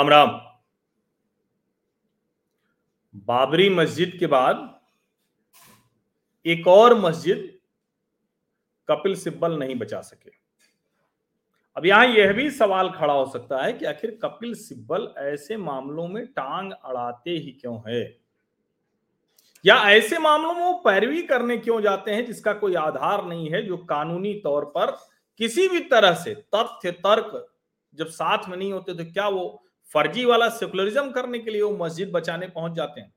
राम राम। बाबरी मस्जिद के बाद एक और मस्जिद कपिल सिब्बल नहीं बचा सके। अब यहाँ यह भी सवाल खड़ा हो सकता है कि आखिर कपिल सिब्बल ऐसे मामलों में टांग अड़ाते ही क्यों है? या ऐसे मामलों में वो पैरवी करने क्यों जाते हैं जिसका कोई आधार नहीं है, जो कानूनी तौर पर किसी भी तरह से तथ्य तर्क जब साथ में नहीं होते तो क्या वो फर्जी वाला सेकुलरिज्म करने के लिए वो मस्जिद बचाने पहुँच जाते हैं।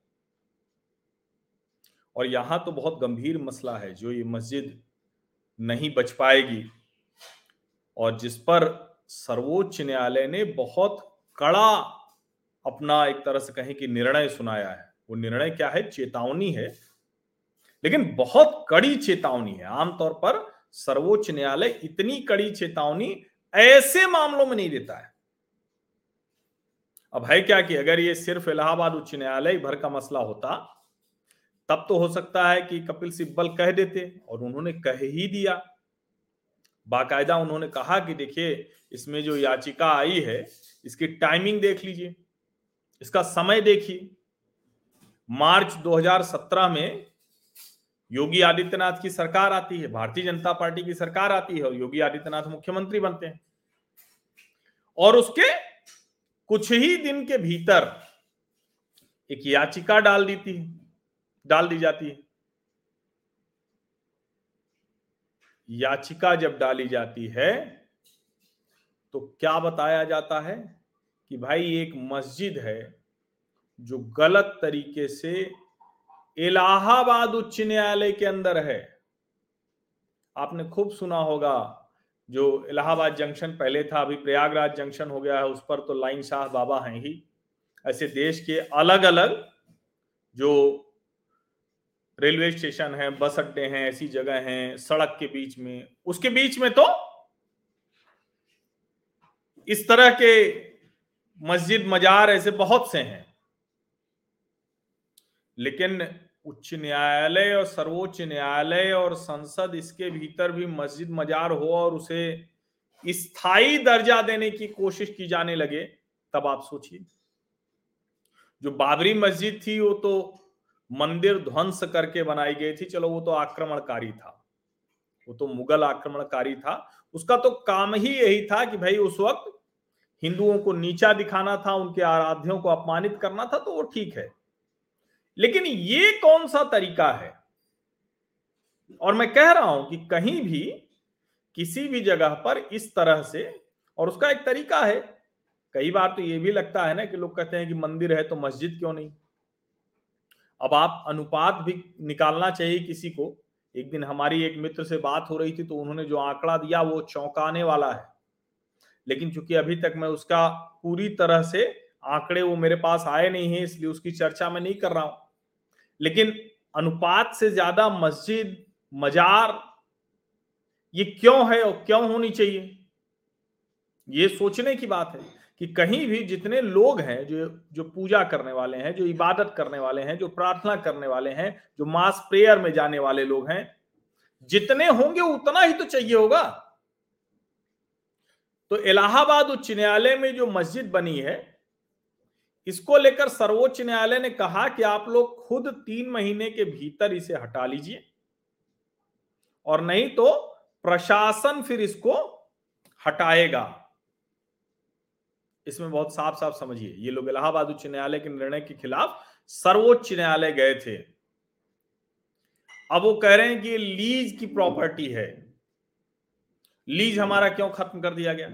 और यहाँ तो बहुत गंभीर मसला है, जो ये मस्जिद नहीं बच पाएगी। और जिस पर सर्वोच्च न्यायालय ने बहुत कड़ा अपना एक तरह से कहें कि निर्णय सुनाया है। वो निर्णय क्या है? चेतावनी है। लेकिन बहुत कड़ी चेतावनी है। आमतौर पर सर्वोच्च न्यायालय इतनी कड़ी चेतावनी ऐसे मामलों में नहीं देता है। अब है क्या कि अगर ये सिर्फ़ इलाहाबाद उच्च न्यायालय भर का मसला होता, तब तो हो सकता है कि कपिल सिब्बल कह देते और उन्होंने कह ही दिया। बाकायदा उन्होंने कहा कि देखिए, इसमें जो याचिका आई है, इसकी टाइमिंग देख लीजिए, इसका समय देखिए। मार्च 2017 में योगी आदित्यनाथ की सरकार आती है, भारतीय जनता पार्टी की सरकार आती है और योगी आदित्यनाथ मुख्यमंत्री बनते हैं। और उसके कुछ ही दिन के भीतर एक याचिका डाल दी थी, डाल दी जाती है। याचिका जब डाली जाती है तो क्या बताया जाता है कि भाई एक मस्जिद है जो गलत तरीके से इलाहाबाद उच्च न्यायालय के अंदर है। आपने खूब सुना होगा जो इलाहाबाद जंक्शन पहले था, अभी प्रयागराज जंक्शन हो गया है, उस पर तो लाइन शाह बाबा हैं ही। ऐसे देश के अलग अलग जो रेलवे स्टेशन है, बस अड्डे हैं, ऐसी जगह हैं, सड़क के बीच में, उसके बीच में तो इस तरह के मस्जिद मजार ऐसे बहुत से हैं। लेकिन उच्च न्यायालय और सर्वोच्च न्यायालय और संसद इसके भीतर भी मस्जिद मजार हो और उसे स्थायी दर्जा देने की कोशिश की जाने लगे, तब आप सोचिए। जो बाबरी मस्जिद थी, वो तो मंदिर ध्वंस करके बनाई गई थी, चलो वो तो आक्रमणकारी था। वो तो मुगल आक्रमणकारी था। उसका तो काम ही यही था कि भाई उस वक्त हिंदुओं को नीचा दिखाना था, उनके आराध्यों को अपमानित करना था तो वो ठीक है। लेकिन ये कौन सा तरीका है? और मैं कह रहा हूँ कि कहीं भी किसी भी जगह पर इस तरह से, और उसका एक तरीका है, कई बार तो ये भी लगता है ना कि लोग कहते हैं कि मंदिर है तो मस्जिद क्यों नहीं? अब आप अनुपात भी निकालना चाहिए किसी को। एक दिन हमारी एक मित्र से बात हो रही थी तो उन्होंने जो आंकड़ा दिया वो चौंकाने वाला है। लेकिन चूँकि अभी तक मैं उसका पूरी तरह से आंकड़े वो मेरे पास आए नहीं है, इसलिए उसकी चर्चा मैं नहीं कर रहा हूँ। लेकिन अनुपात से ज़्यादा मस्जिद, मजार, ये क्यों है और क्यों होनी चाहिए? ये सोचने की बात है कि कहीं भी जितने लोग हैं जो जो पूजा करने वाले हैं, जो इबादत करने वाले हैं, जो प्रार्थना करने वाले हैं, जो मास प्रेयर में जाने वाले लोग हैं, जितने होंगे उतना ही तो चाहिए होगा। तो इलाहाबाद उच्च न्यायालय में जो मस्जिद बनी है इसको लेकर सर्वोच्च न्यायालय ने कहा कि आप लोग खुद तीन महीने के भीतर इसे हटा लीजिए। और नहीं तो प्रशासन फिर इसको हटाएगा। इसमें बहुत साफ़ साफ़ समझिए, ये लोग इलाहाबाद उच्च न्यायालय के निर्णय के खिलाफ सर्वोच्च न्यायालय गए थे। अब वो कह रहे हैं कि लीज की प्रॉपर्टी है। लीज हमारा क्यों खत्म कर दिया गया?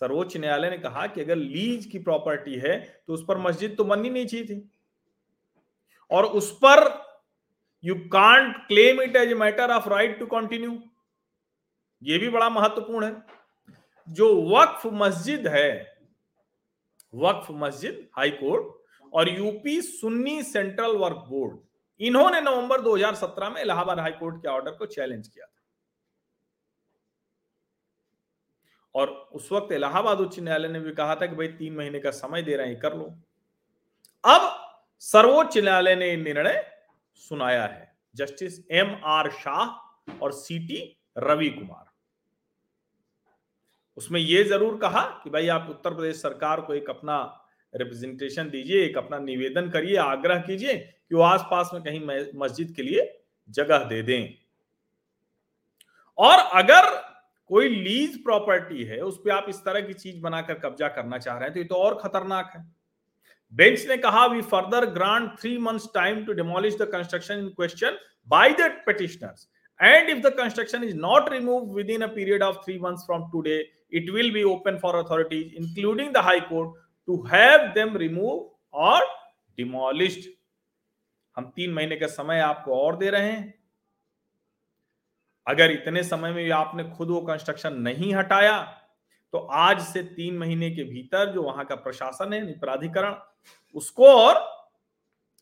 सर्वोच्च न्यायालय ने कहा कि अगर लीज की प्रॉपर्टी है तो उस पर मस्जिद तो बननी नहीं चाहिए थी। और उस पर you can't claim it as a matter of right to continue यह भी बड़ा महत्वपूर्ण है। जो वक्फ मस्जिद है, वक्फ मस्जिद, हाई कोर्ट और UP Sunni central work board, इन्होंने नवंबर 2017 में इलाहाबाद हाई कोर्ट के ऑर्डर को चैलेंज किया था। और उस वक्त इलाहाबाद उच्च न्यायालय ने भी कहा था कि भाई, तीन महीने का समय दे रहे हैं, कर लो। अब सर्वोच्च न्यायालय ने निर्णय सुनाया है, जस्टिस एम आर शाह और सी टी रवि कुमार उसमें यह ज़रूर कहा कि भाई, आप उत्तर प्रदेश सरकार को एक अपना रिप्रेजेंटेशन दीजिए, एक अपना निवेदन करिए, आग्रह कीजिए कि वो आसपास में कहीं मस्जिद के लिए जगह दे दें। और अगर कोई लीज प्रॉपर्टी है, उस पर आप इस तरह की चीज़ बनाकर कब्जा करना चाह रहे हैं तो ये तो और खतरनाक है। बेंच ने कहा we further grant three months time to demolish the construction in question by the petitioners and if the construction is not remove within a period of three months from today it will be open for authorities including the high court to have them remove और demolish हम तीन महीने का समय आपको और दे रहे हैं। अगर इतने समय में आपने खुद वो कंस्ट्रक्शन नहीं हटाया तो आज से तीन महीने के भीतर जो वहाँ का प्रशासन है प्राधिकरण, उसको और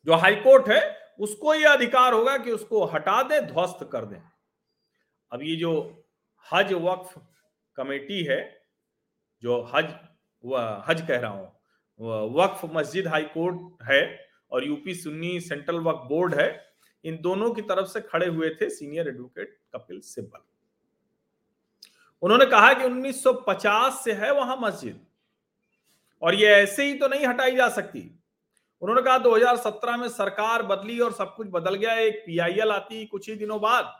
जो हाईकोर्ट है, उसको यह अधिकार होगा कि उसको हटा दे, ध्वस्त कर दे। अब ये जो हज वक्फ कमेटी है, जो हज हज कह रहा हूँ वक्फ मस्जिद हाई कोर्ट है और UP Sunni central Waqf board है इन दोनों की तरफ़ से खड़े हुए थे सीनियर एडवोकेट कपिल सिब्बल। उन्होंने कहा कि 1950 से है वहाँ मस्जिद, और ये ऐसे ही तो नहीं हटाई जा सकती। उन्होंने कहा 2017 में सरकार बदली और सब कुछ बदल गया, एक पीआईएल आती कुछ ही दिनों बाद।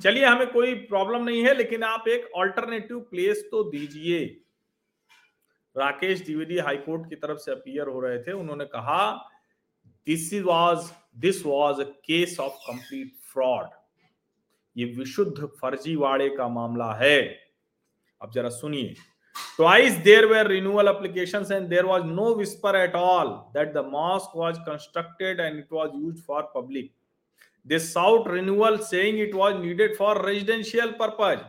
चलिए, हमें कोई प्रॉब्लम नहीं है, लेकिन आप एक ऑल्टरनेटिव प्लेस तो दीजिए। राकेश द्विवेदी हाईकोर्ट की तरफ़ से अपीयर हो रहे थे, उन्होंने कहा this was this was a case of complete fraud ये विशुद्ध फर्जीवाड़े का मामला है अब जरा सुनिए Twice there were renewal applications and there was no whisper at all that the mosque was constructed and it was used for public. They sought renewal saying it was needed for residential purpose.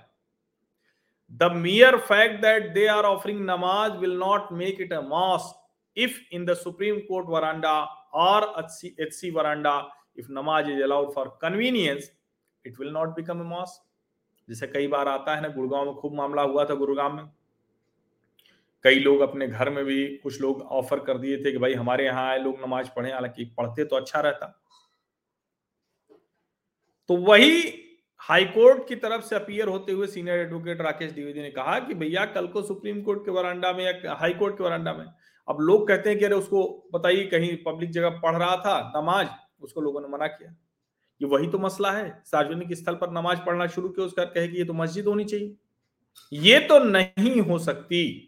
The mere fact that they are offering namaz will not make it a mosque if in the Supreme Court veranda or HC veranda, if namaz is allowed for convenience, it will not become a mosque जैसे कई बार आता है ना गुड़गांव में खूब मामला हुआ था गुरुग्राम में। कई लोग अपने घर में भी कुछ लोग ऑफ़र कर दिए थे कि भाई हमारे यहाँ आए लोग नमाज़ पढ़े हालाँकि पढ़ते तो अच्छा रहता। तो वही हाईकोर्ट की तरफ़ से अपीयर होते हुए सीनियर एडवोकेट राकेश द्विवेदी ने कहा कि भैया कल को सुप्रीम कोर्ट के वरांडा में या हाई कोर्ट के वरांडा में अब लोग कहते हैं कि अरे उसको बताइए, कहीं पब्लिक जगह पढ़ रहा था, नमाज़, उसको लोगों ने मना किया। ये वही तो मसला है। सार्वजनिक स्थल पर नमाज़ पढ़ना शुरू किया उसका कहे कि ये तो मस्जिद होनी चाहिए? ये तो नहीं हो सकती।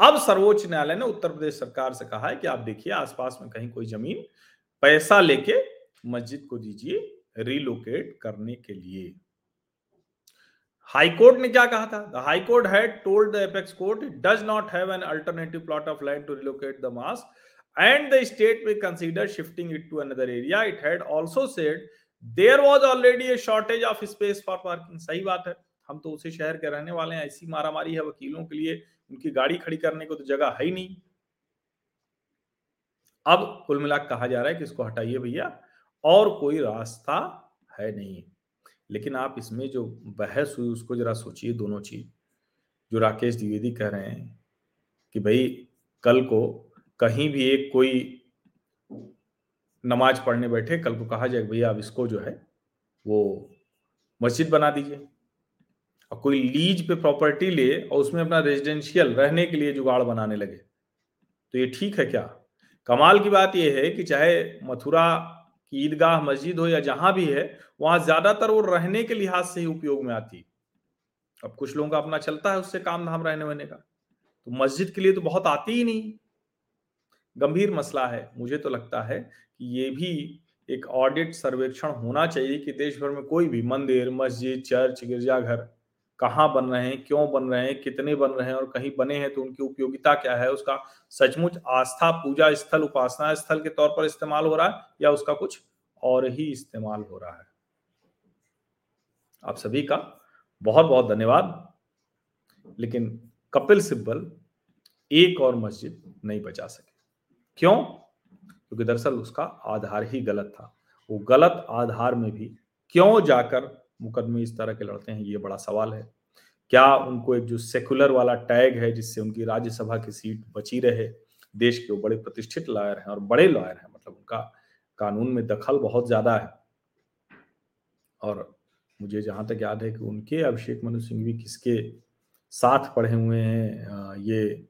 अब सर्वोच्च न्यायालय ने उत्तर प्रदेश सरकार से कहा है कि आप देखिए, आसपास में कहीं कोई ज़मीन, पैसा लेके मस्जिद को दीजिए रिलोकेट करने के लिए। हाईकोर्ट ने क्या कहा था? The high court had told the apex court it does not have an alternative plot of land to relocate the mosque and the state may consider shifting it to another area. It had also said there was already a shortage of space for parking. sahi baat hai हम तो उसी शहर के रहने वाले हैं। ऐसी मारामारी है वकीलों के लिए। उनकी गाड़ी खड़ी करने को तो जगह है ही नहीं। अब कुल मिलाकर कहा जा रहा है कि इसको हटाइए भैया। और कोई रास्ता है नहीं। लेकिन आप इसमें जो बहस हुई उसको जरा सोचिए दोनों चीज़। जो राकेश द्विवेदी कह रहे हैं कि भाई, कल को कहीं भी एक कोई नमाज़ पढ़ने बैठे, कल को कहा जाए भैया अब इसको जो है, वो मस्जिद बना दीजिए। और कोई लीज पे प्रॉपर्टी ले और उसमें अपना रेजिडेंशियल रहने के लिए जुगाड़ बनाने लगे। तो ये ठीक है क्या? कमाल की बात यह है कि चाहे मथुरा की ईदगाह मस्जिद हो या जहाँ भी है वहाँ ज़्यादातर वो रहने के लिहाज से ही उपयोग में आती। अब कुछ लोगों का अपना चलता है उससे काम धाम रहने वहने का। तो मस्जिद के लिए तो बहुत आती ही नहीं। गंभीर मसला है। मुझे तो लगता है कि ये भी एक ऑडिट सर्वेक्षण होना चाहिए कि देश भर में कोई भी मंदिर, मस्जिद, चर्च, गिरजाघर कहाँ बन रहे हैं, क्यों बन रहे हैं, कितने बन रहे हैं और कहीं बने हैं तो उनकी उपयोगिता क्या है? उसका सचमुच आस्था, पूजा स्थल, उपासना स्थल के तौर पर इस्तेमाल हो रहा है या उसका कुछ और ही इस्तेमाल हो रहा है? आप सभी का बहुत बहुत धन्यवाद। लेकिन कपिल सिब्बल एक और मस्जिद नहीं बचा सके। क्यों? क्योंकि दरअसल उसका आधार ही गलत था। वो गलत आधार में भी क्यों जाकर मुकदमे इस तरह के लड़ते हैं, ये बड़ा सवाल है। क्या उनको एक जो सेकुलर वाला टैग है, जिससे उनकी राज्यसभा की सीट बची रहे, देश के वो बड़े प्रतिष्ठित लॉयर हैं और बड़े लॉयर हैं मतलब उनका कानून में दखल बहुत ज़्यादा है। और मुझे जहाँ तक याद है कि उनके अभिषेक मनु सिंह भी किसके साथ पढ़े हुए हैं ये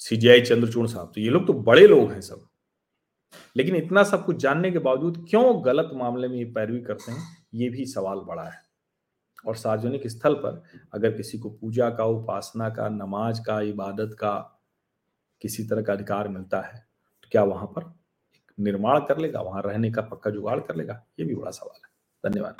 सीजीआई चंद्रचूड़ साहब। तो ये लोग तो बड़े लोग हैं सब। लेकिन इतना सब कुछ जानने के बावजूद क्यों गलत मामले में ये पैरवी करते हैं, ये भी सवाल बड़ा है। और सार्वजनिक स्थल पर अगर किसी को पूजा का, उपासना का, नमाज़ का, इबादत का किसी तरह का अधिकार मिलता है तो क्या वहाँ पर निर्माण कर लेगा, वहाँ रहने का पक्का जुगाड़ कर लेगा? ये भी बड़ा सवाल है। धन्यवाद।